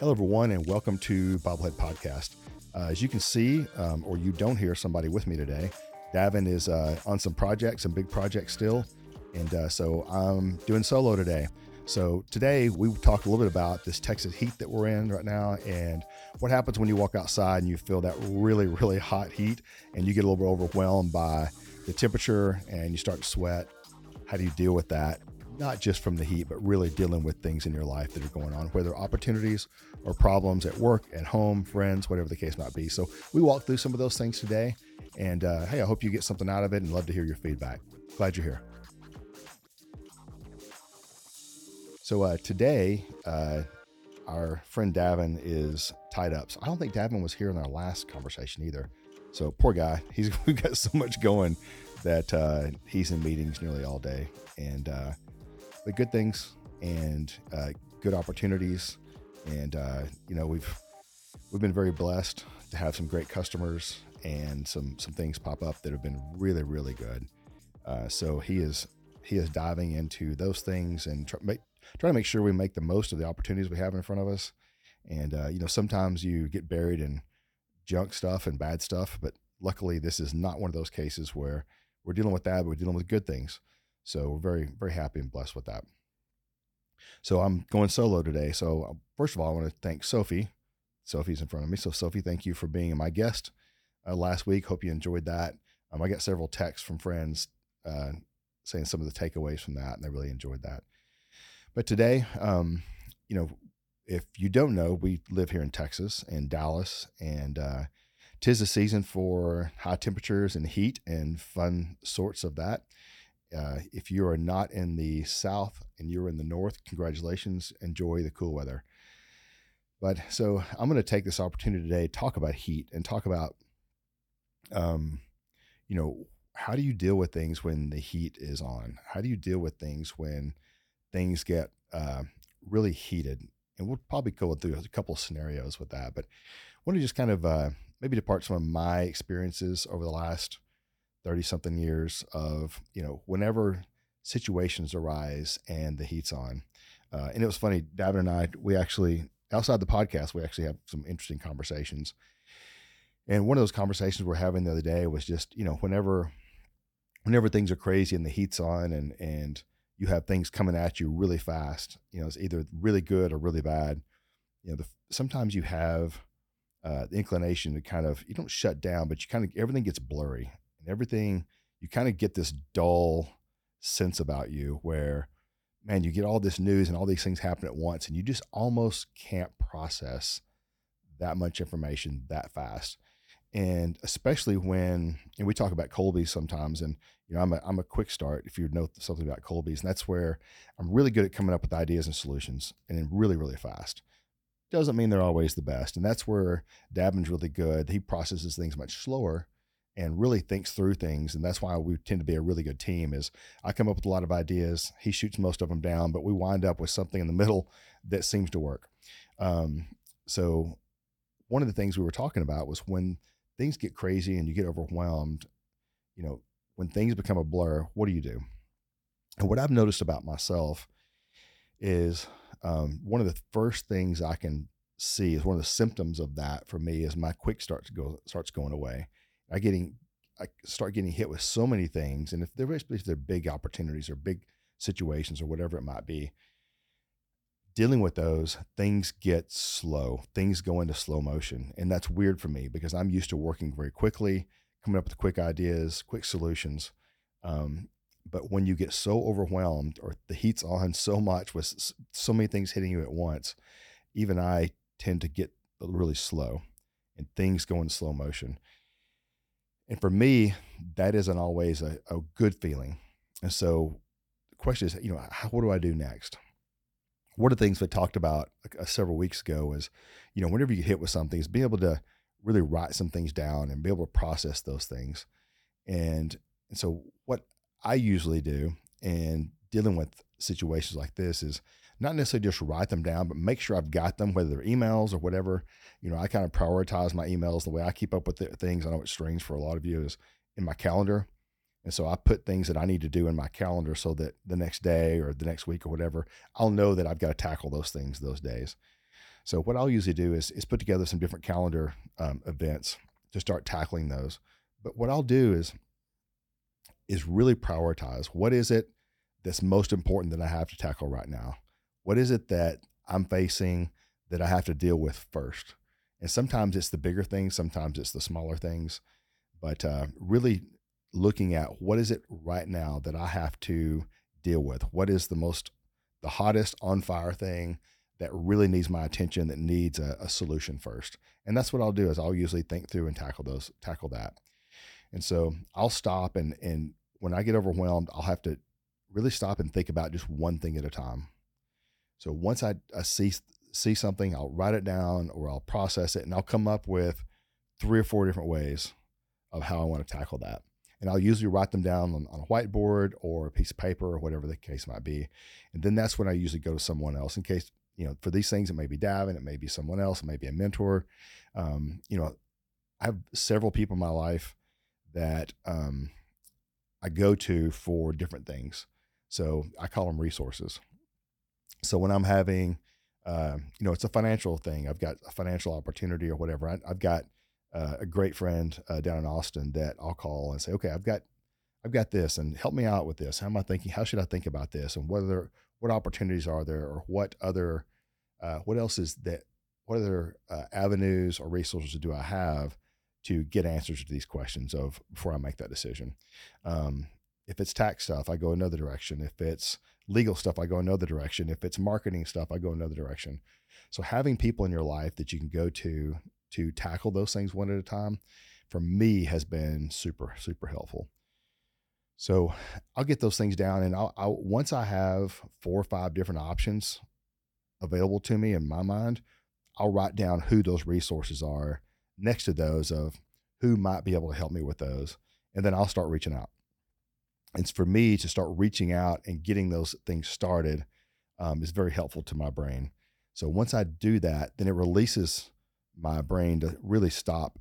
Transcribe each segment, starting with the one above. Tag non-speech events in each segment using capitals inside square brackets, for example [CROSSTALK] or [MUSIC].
Hello, everyone, and welcome to Bobblehead Podcast. Uh, as you can see, um, or you don't hear somebody with me today, Davin is uh, on some projects, some big projects still. And uh, so I'm doing solo today. So today we talk a little bit about this Texas heat that we're in right now and what happens when you walk outside and you feel that really, really hot heat and you get a little bit overwhelmed by the temperature and you start to sweat. How do you deal with that? Not just from the heat, but really dealing with things in your life that are going on, whether opportunities or problems at work, at home, friends, whatever the case might be. So we walk through some of those things today. And uh, hey, I hope you get something out of it and love to hear your feedback. Glad you're here. So uh, today, uh, our friend Davin is tied up. So I don't think Davin was here in our last conversation either. So poor guy, [LAUGHS] he's we've got so much going that uh, he's in meetings nearly all day, and uh, but good things and uh, good opportunities, and uh, you know we've we've been very blessed to have some great customers and some some things pop up that have been really really good. Uh, so he is he is diving into those things and try, make, trying to make sure we make the most of the opportunities we have in front of us. And uh, you know, sometimes you get buried in junk stuff and bad stuff, but luckily this is not one of those cases where we're dealing with that, but we're dealing with good things. So we're very, very happy and blessed with that. So I'm going solo today. So uh, first of all, I want to thank Sophie. Sophie's in front of me. So Sophie, thank you for being my guest uh, last week. Hope you enjoyed that. Um, I got several texts from friends uh, saying some of the takeaways from that, and they really enjoyed that. But today, um, you know, if you don't know, we live here in Texas in Dallas, and uh, tis the season for high temperatures and heat and fun sorts of that. Uh, if you are not in the south and you're in the north, congratulations, enjoy the cool weather. But so I'm going to take this opportunity today to talk about heat and talk about, um, you know, how do you deal with things when the heat is on? How do you deal with things when things get uh, really heated. And we'll probably go through a couple scenarios with that. But I want to just kind of uh, maybe depart some of my experiences over the last 30 something years of, you know, whenever situations arise and the heat's on. Uh, and it was funny, Davin and I, we actually, outside the podcast, we actually have some interesting conversations. And one of those conversations we're having the other day was just, you know, whenever, whenever things are crazy and the heat's on and, and, you have things coming at you really fast. You know, it's either really good or really bad. You know, the, sometimes you have uh, the inclination to kind of you don't shut down, but you kind of everything gets blurry and everything. You kind of get this dull sense about you where, man, you get all this news and all these things happen at once, and you just almost can't process that much information that fast and especially when and we talk about Kolbe sometimes and you know I'm a, I'm a quick start if you know something about Kolbe's, and that's where I'm really good at coming up with ideas and solutions and really really fast doesn't mean they're always the best and that's where Davin's really good he processes things much slower and really thinks through things and that's why we tend to be a really good team is I come up with a lot of ideas he shoots most of them down but we wind up with something in the middle that seems to work um, so one of the things we were talking about was when things get crazy and you get overwhelmed, you know, when things become a blur, what do you do? And what I've noticed about myself is um, one of the first things I can see is one of the symptoms of that for me is my quick start to go starts going away. I getting I start getting hit with so many things, and if they're if they're big opportunities or big situations or whatever it might be, dealing with those, things get slow. Things go into slow motion. And that's weird for me because I'm used to working very quickly, coming up with quick ideas, quick solutions. Um, but when you get so overwhelmed or the heat's on [LAUGHS] so much with so many things hitting you at once, even I tend to get really slow and things go in slow motion. And for me, that isn't always a, a good feeling. And so the question is, you know, how, what do I do next? one of the things we talked about uh, several weeks ago was, you know, whenever you hit with something, is being able to really write some things down and be able to process those things. And, and so what I usually do in dealing with situations like this is not necessarily just write them down, but make sure I've got them, whether they're emails or whatever. You know, I kind of prioritize my emails. The way I keep up with things, I know it's strange for a lot of you, is in my calendar. And so I put things that I need to do in my calendar so that the next day or the next week or whatever, I'll know that I've got to tackle those things those days. So what I'll usually do is is put together some different calendar um, events to start tackling those. But what I'll do is is really prioritize what is it that's most important that I have to tackle right now. What is it that I'm facing that I have to deal with first? And sometimes it's the bigger things, sometimes it's the smaller things. But uh, really looking at what is it right now that I have to deal with? What is the most, the hottest on fire thing that really needs my attention, that needs a, a solution first? And that's what I'll do is I'll usually think through and tackle those, tackle that. And so I'll stop and and when I get overwhelmed, I'll have to really stop and think about just one thing at a time. So once I, I see see something, I'll write it down or I'll process it and I'll come up with three or four different ways of how I want to tackle that. And I'll usually write them down on, on, a whiteboard or a piece of paper or whatever the case might be. And then that's when I usually go to someone else in case, you know, for these things, it may be Davin, it may be someone else, it may be a mentor. Um, you know, I have several people in my life that um, I go to for different things. So I call them resources. So when I'm having, uh, you know, it's a financial thing. I've got a financial opportunity or whatever. I, have got uh, a great friend uh, down in Austin that I'll call and say, okay, I've got, I've got this, and help me out with this. How am I thinking? How should I think about this? And what whether what opportunities are there, or what other, uh, what else is that? What other uh, avenues or resources do I have to get answers to these questions of before I make that decision? Um, if it's tax stuff, I go another direction. If it's legal stuff, I go another direction. If it's marketing stuff, I go another direction. So having people in your life that you can go to to tackle those things one at a time, for me, has been super super helpful. So I'll get those things down, and I'll, I'll once I have four or five different options available to me in my mind, I'll write down who those resources are next to those of who might be able to help me with those, and then I'll start reaching out it's for me to start reaching out and getting those things started um, is very helpful to my brain. So once I do that, then it releases my brain to really stop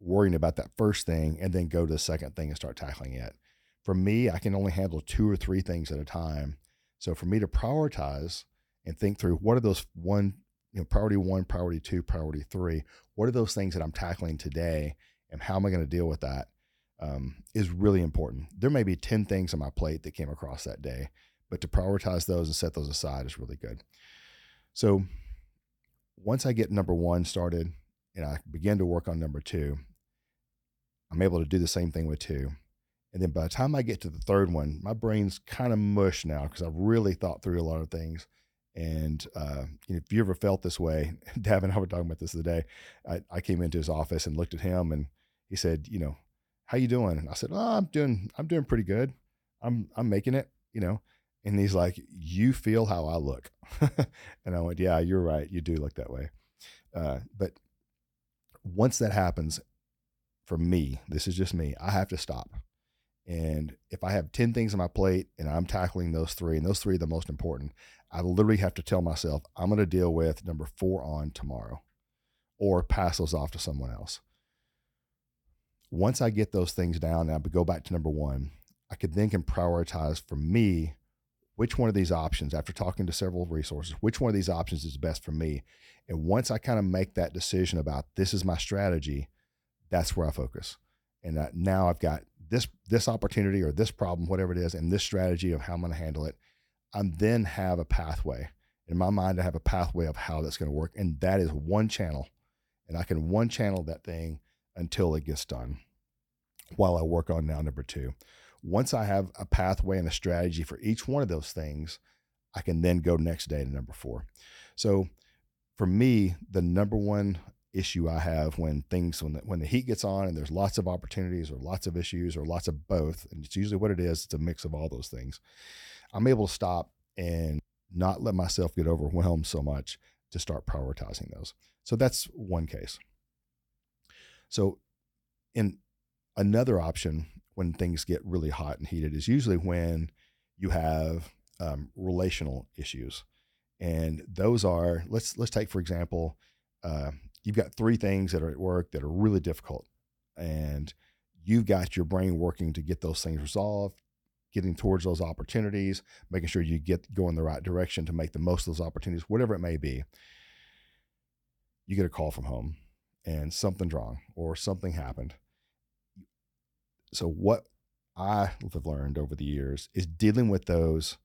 worrying about that first thing and then go to the second thing and start tackling it. For me, I can only handle two or three things at a time. So for me to prioritize and think through what are those one, you know, priority one, priority two, priority three, what are those things that I'm tackling today and how am I going to deal with that? Um, is really important. There may be 10 things on my plate that came across that day, but to prioritize those and set those aside is really good. So once I get number one started and I begin to work on number two, I'm able to do the same thing with two. And then by the time I get to the third one, my brain's kind of mush now because I've really thought through a lot of things. And uh, if you ever felt this way, [LAUGHS] Davin and I were talking about this the day. I, I came into his office and looked at him, and he said, "You know, how you doing? And I said, oh, I'm doing, I'm doing pretty good. I'm, I'm making it, you know? And he's like, you feel how I look. [LAUGHS] and I went, yeah, you're right. You do look that way. Uh, but once that happens for me, this is just me, I have to stop. And if I have 10 things on my plate and I'm tackling those three, and those three are the most important, I literally have to tell myself, I'm going to deal with number four on tomorrow or pass those off to someone else once I get those things down and I go back to number one, I could then can prioritize for me which one of these options, after talking to several resources, which one of these options is best for me. And once I kind of make that decision about this is my strategy, that's where I focus. And now I've got this this opportunity or this problem, whatever it is, and this strategy of how I'm going to handle it. I then have a pathway in my mind. I have a pathway of how that's going to work, and that is one channel, and I can one channel that thing until it gets done while I work on now number two. Once I have a pathway and a strategy for each one of those things, I can then go next day to number four. So for me, the number one issue I have when things when the, when the heat gets on and there's lots of opportunities or lots of issues or lots of both, and it's usually what it is. It's a mix of all those things. I'm able to stop and not let myself get overwhelmed so much to start prioritizing those. So that's one case. So, in another option when things get really hot and heated is usually when you have um, relational issues, and those are let's let's take for example, uh, you've got three things that are at work that are really difficult, and you've got your brain working to get those things resolved getting towards those opportunities, making sure you get go in the right direction to make the most of those opportunities, whatever it may be. you get a call from home and something's wrong or something happened. So, what I have learned over the years is dealing with those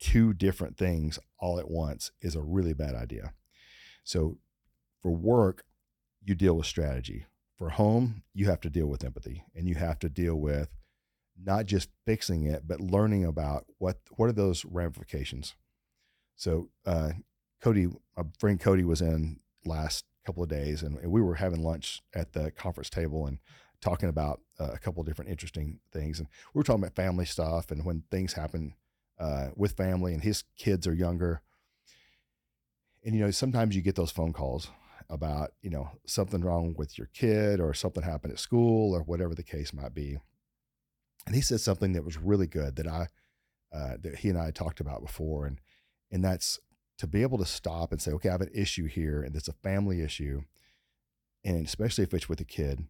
two different things all at once is a really bad idea. So, for work, you deal with strategy. For home, you have to deal with empathy and you have to deal with not just fixing it, but learning about what what are those ramifications. So, uh, Cody, my friend Cody was in last couple of days, and, we were having lunch at the conference table and talking about uh, a couple of different interesting things. And we were talking about family stuff and when things happen uh, with family, and his kids are younger. And you know, sometimes you get those phone calls about you know something wrong with your kid or something happened at school or whatever the case might be. And he said something that was really good that I uh, that he and I had talked about before, and and that's to be able to stop and say, okay, I have an issue here, and it's a family issue, and especially if it's with a kid,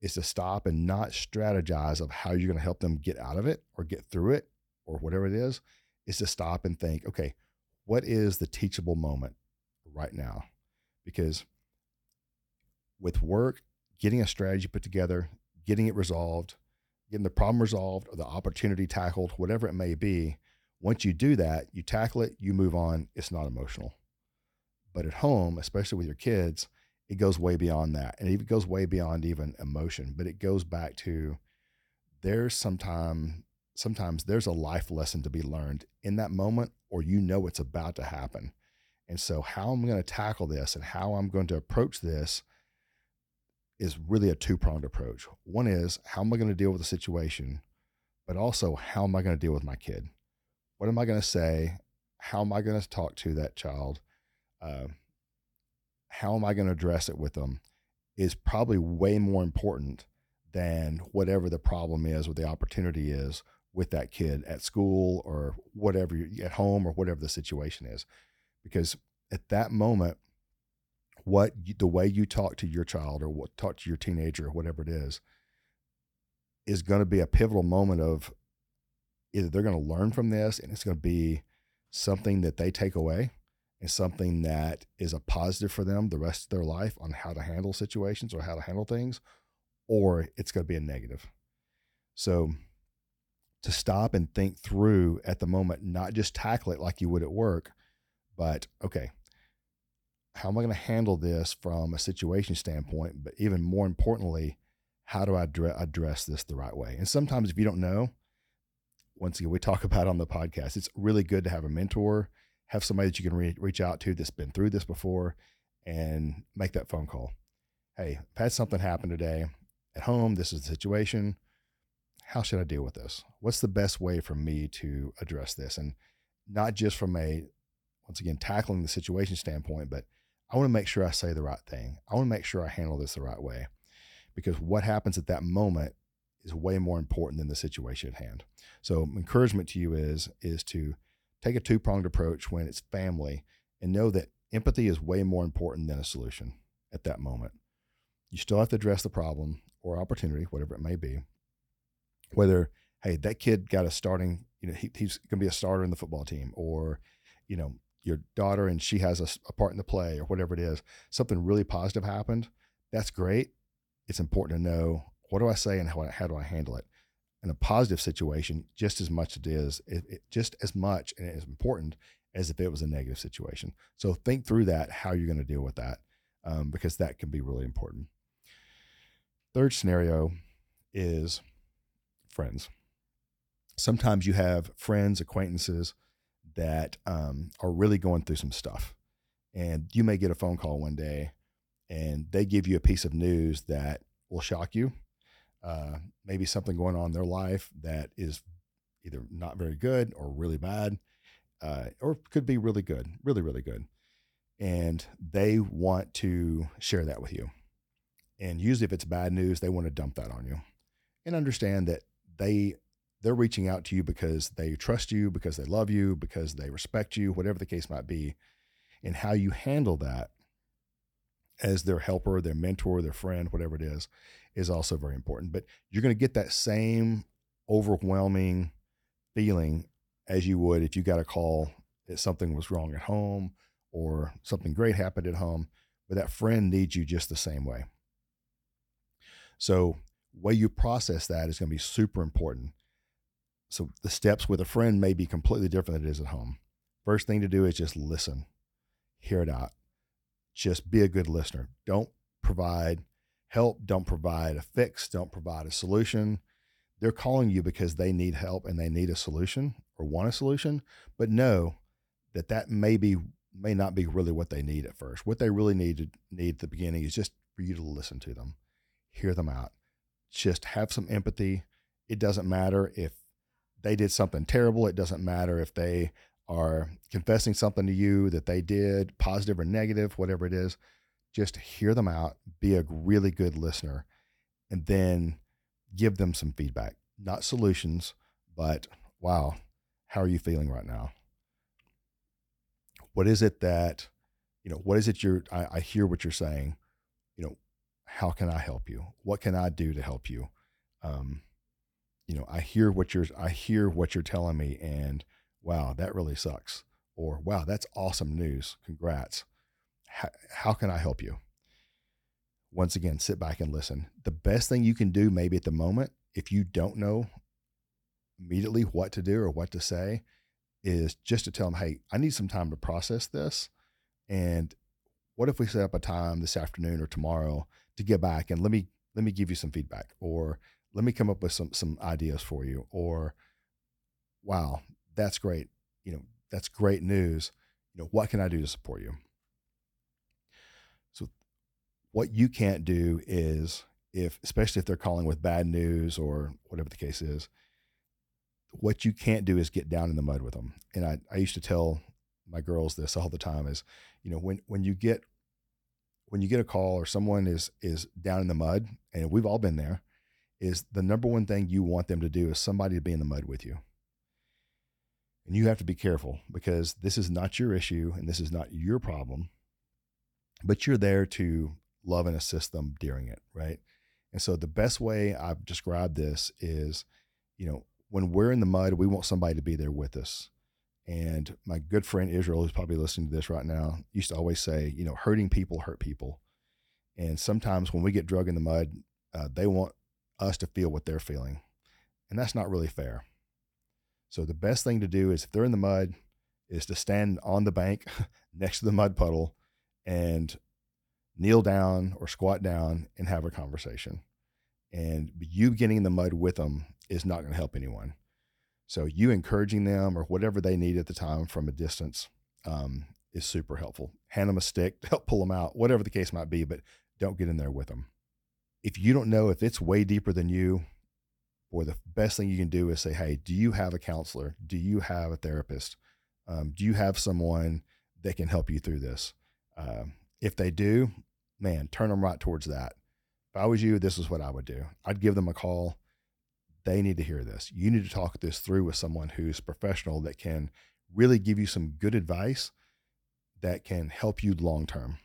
is to stop and not strategize of how you're going to help them get out of it or get through it or whatever it is. Is to stop and think, okay, what is the teachable moment right now? Because with work, getting a strategy put together, getting it resolved, getting the problem resolved or the opportunity tackled, whatever it may be, once you do that, you tackle it, you move on, it's not emotional. But at home, especially with your kids, it goes way beyond that. And it goes way beyond even emotion, but it goes back to there's sometime sometimes there's a life lesson to be learned in that moment or you know it's about to happen. And so how I'm going to tackle this and how I'm going to approach this is really a two-pronged approach. One is how am I going to deal with the situation, but also how am I going to deal with my kid? What am I going to say? How am I going to talk to that child? Uh, how am I going to address it with them? Is probably way more important than whatever the problem is or the opportunity is with that kid at school or whatever at home or whatever the situation is because at that moment what you, the way you talk to your child or what talk to your teenager or whatever it is is going to be a pivotal moment of either they're going to learn from this and it's going to be something that they take away and something that is a positive for them the rest of their life on how to handle situations or how to handle things, or it's going to be a negative. So to stop and think through at the moment, not just tackle it like you would at work, but okay, how am I going to handle this from a situation standpoint? But even more importantly, how do I address this the right way? And sometimes if you don't know, once again, we talk about on the podcast, it's really good to have a mentor, have somebody that you can re- reach out to that's been through this before and make that phone call. Hey, I've had something happen today at home. This is the situation. How should I deal with this? What's the best way for me to address this? And not just from a, once again, tackling the situation standpoint, but I want to make sure I say the right thing. I want to make sure I handle this the right way because what happens at that moment is way more important than the situation at hand. So encouragement to you is is to take a two-pronged approach when it's family and know that empathy is way more important than a solution at that moment. You still have to address the problem or opportunity, whatever it may be. Whether, hey, that kid got a starting, you know, he, he's going to be a starter in the football team, or, you know, your daughter and she has a, a part in the play, or whatever it is, something really positive happened. That's great. It's important to know what do I say and how, how do I handle it? In a positive situation, just as much it is, it, it, just as much and as important as if it was a negative situation. So think through that, how you're going to deal with that, um, because that can be really important. Third scenario is friends. Sometimes you have friends, acquaintances that um, are really going through some stuff. And you may get a phone call one day and they give you a piece of news that will shock you uh, maybe something going on in their life that is either not very good or really bad, uh, or could be really good, really, really good. And they want to share that with you. And usually, if it's bad news, they want to dump that on you. And understand that they they're reaching out to you because they trust you, because they love you, because they respect you, whatever the case might be. And how you handle that as their helper, their mentor, their friend, whatever it is, is also very important. But you're going to get that same overwhelming feeling as you would if you got a call that something was wrong at home or something great happened at home. but that friend needs you just the same way. So, way you process that is going to be super important. So, the steps with a friend may be completely different than it is at home. First thing to do is just listen, hear it out. Just be a good listener. Don't provide help, don't provide a fix, don't provide a solution. They're calling you because they need help and they need a solution or want a solution, but know that that may be may not be really what they need at first. What they really need to need at the beginning is just for you to listen to them, hear them out, just have some empathy. It doesn't matter if they did something terrible. It doesn't matter if they are confessing something to you that they did, positive or negative, whatever it is. Just hear them out, be a really good listener, and then give them some feedback, not solutions, but wow, how are you feeling right now? What is it that, you know, what is it you're, I, I hear what you're saying. You know, how can I help you? What can I do to help you? Um, you know, I hear what you're, I hear what you're telling me and wow, that really sucks. Or wow, that's awesome news. Congrats. How, how can I help you? Once again, sit back and listen. The best thing you can do, maybe at the moment, if you don't know immediately what to do or what to say, is just to tell them, hey, I need some time to process this. And what if we set up a time this afternoon or tomorrow to get back and let me let me give you some feedback or let me come up with some some ideas for you or wow, that's great. You know, that's great news. You know, what can I do to support you? So what you can't do is if especially if they're calling with bad news or whatever the case is, what you can't do is get down in the mud with them. And I, I used to tell my girls this all the time is, you know, when, when you get, when you get a call or someone is, is down in the mud and we've all been there is the number one thing you want them to do is somebody to be in the mud with you. And you have to be careful because this is not your issue and this is not your problem, but you're there to love and assist them during it. Right. And so the best way I've described this is, you know, when we're in the mud, we want somebody to be there with us. And my good friend Israel, who's probably listening to this right now, used to always say, you know, hurting people hurt people. And sometimes when we get drug in the mud, uh, they want us to feel what they're feeling. And that's not really fair. So the best thing to do is if they're in the mud, is to stand on the bank [LAUGHS] next to the mud puddle and kneel down or squat down and have a conversation. And you getting in the mud with them is not going to help anyone. So you encouraging them or whatever they need at the time from a distance um, is super helpful. Hand them a stick to help pull them out, whatever the case might be, but don't get in there with them. If you don't know if it's way deeper than you, or the best thing you can do is say, hey, do you have a counselor? Do you have a therapist? Um, do you have someone that can help you through this? Um, if they do, man, turn them right towards that. If I was you, this is what I would do. I'd give them a call they need to hear this. You need to talk this through with someone who's professional that can really give you some good advice that can help you long term.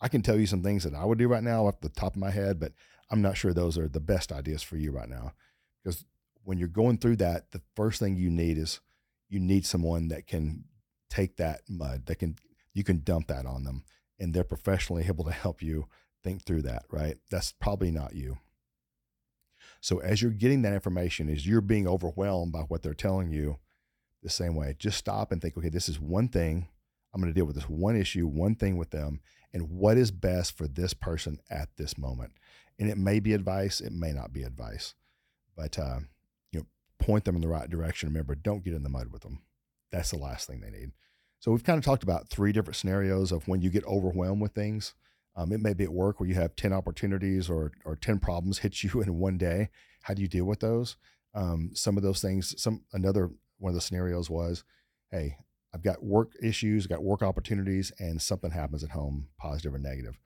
I can tell you some things that I would do right now off the top of my head, but I'm not sure those are the best ideas for you right now. Because when you're going through that, the first thing you need is you need someone that can take that mud, that can you can dump that on them and they're professionally [LAUGHS] able to help you think through that, right? That's probably not you. So as you're getting that information, as you're being overwhelmed by what they're telling you, the same way, just stop and think, okay, this is one thing. I'm going to deal with this one issue, one thing with them, and what is best for this person at this moment. And it may be advice, it may not be advice, but uh, you know, point them in the right direction. Remember, don't get in the mud with them. That's the last thing they need. So we've kind of talked about three different scenarios of when you get overwhelmed with things. Um, it may be at work where you have 10 opportunities or, or 10 problems hit you [LAUGHS] in one day. How do you deal with those? Um, some of those things, some another one of the scenarios was, hey, I've got work issues, got work opportunities, and something happens at home, positive or negative.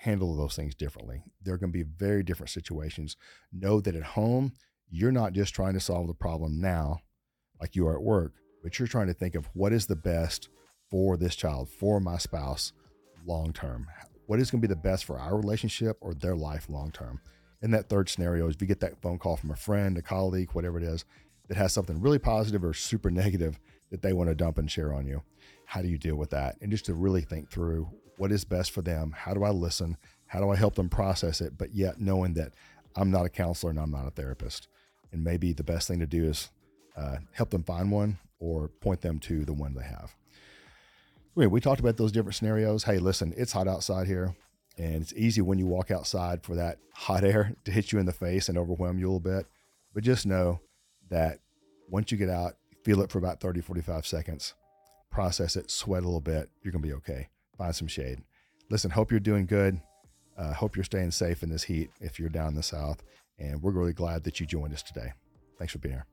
Handle those things differently. They're going to be very different situations. Know that at home, you're not just trying to solve the problem now, like you are at work, but you're trying to think of what is the best for this child, for my spouse, long term what is going to be the best for our relationship or their life long term. In that third scenario is if you get that phone call from a friend, a colleague, whatever it is, that has something really positive or super negative that they want to dump and share on you. How do you deal with that? And just to really think through what is best for them? How do I listen? How do I help them process it? But yet knowing that I'm not a counselor and I'm not a therapist. And maybe the best thing to do is uh, help them find one or point them to the one they have. we talked about those different scenarios. Hey, listen, it's hot outside here. And it's easy when you walk outside for that [LAUGHS] hot air to hit you in the face and overwhelm you a little bit. But just know that once you get out, feel it for about 30, 45 seconds, process it, sweat a little bit, you're going to be okay. Find some shade. Listen, hope you're doing good. Uh, hope you're staying safe in this heat if you're down in the South. And we're really glad that you joined us today. Thanks for being here.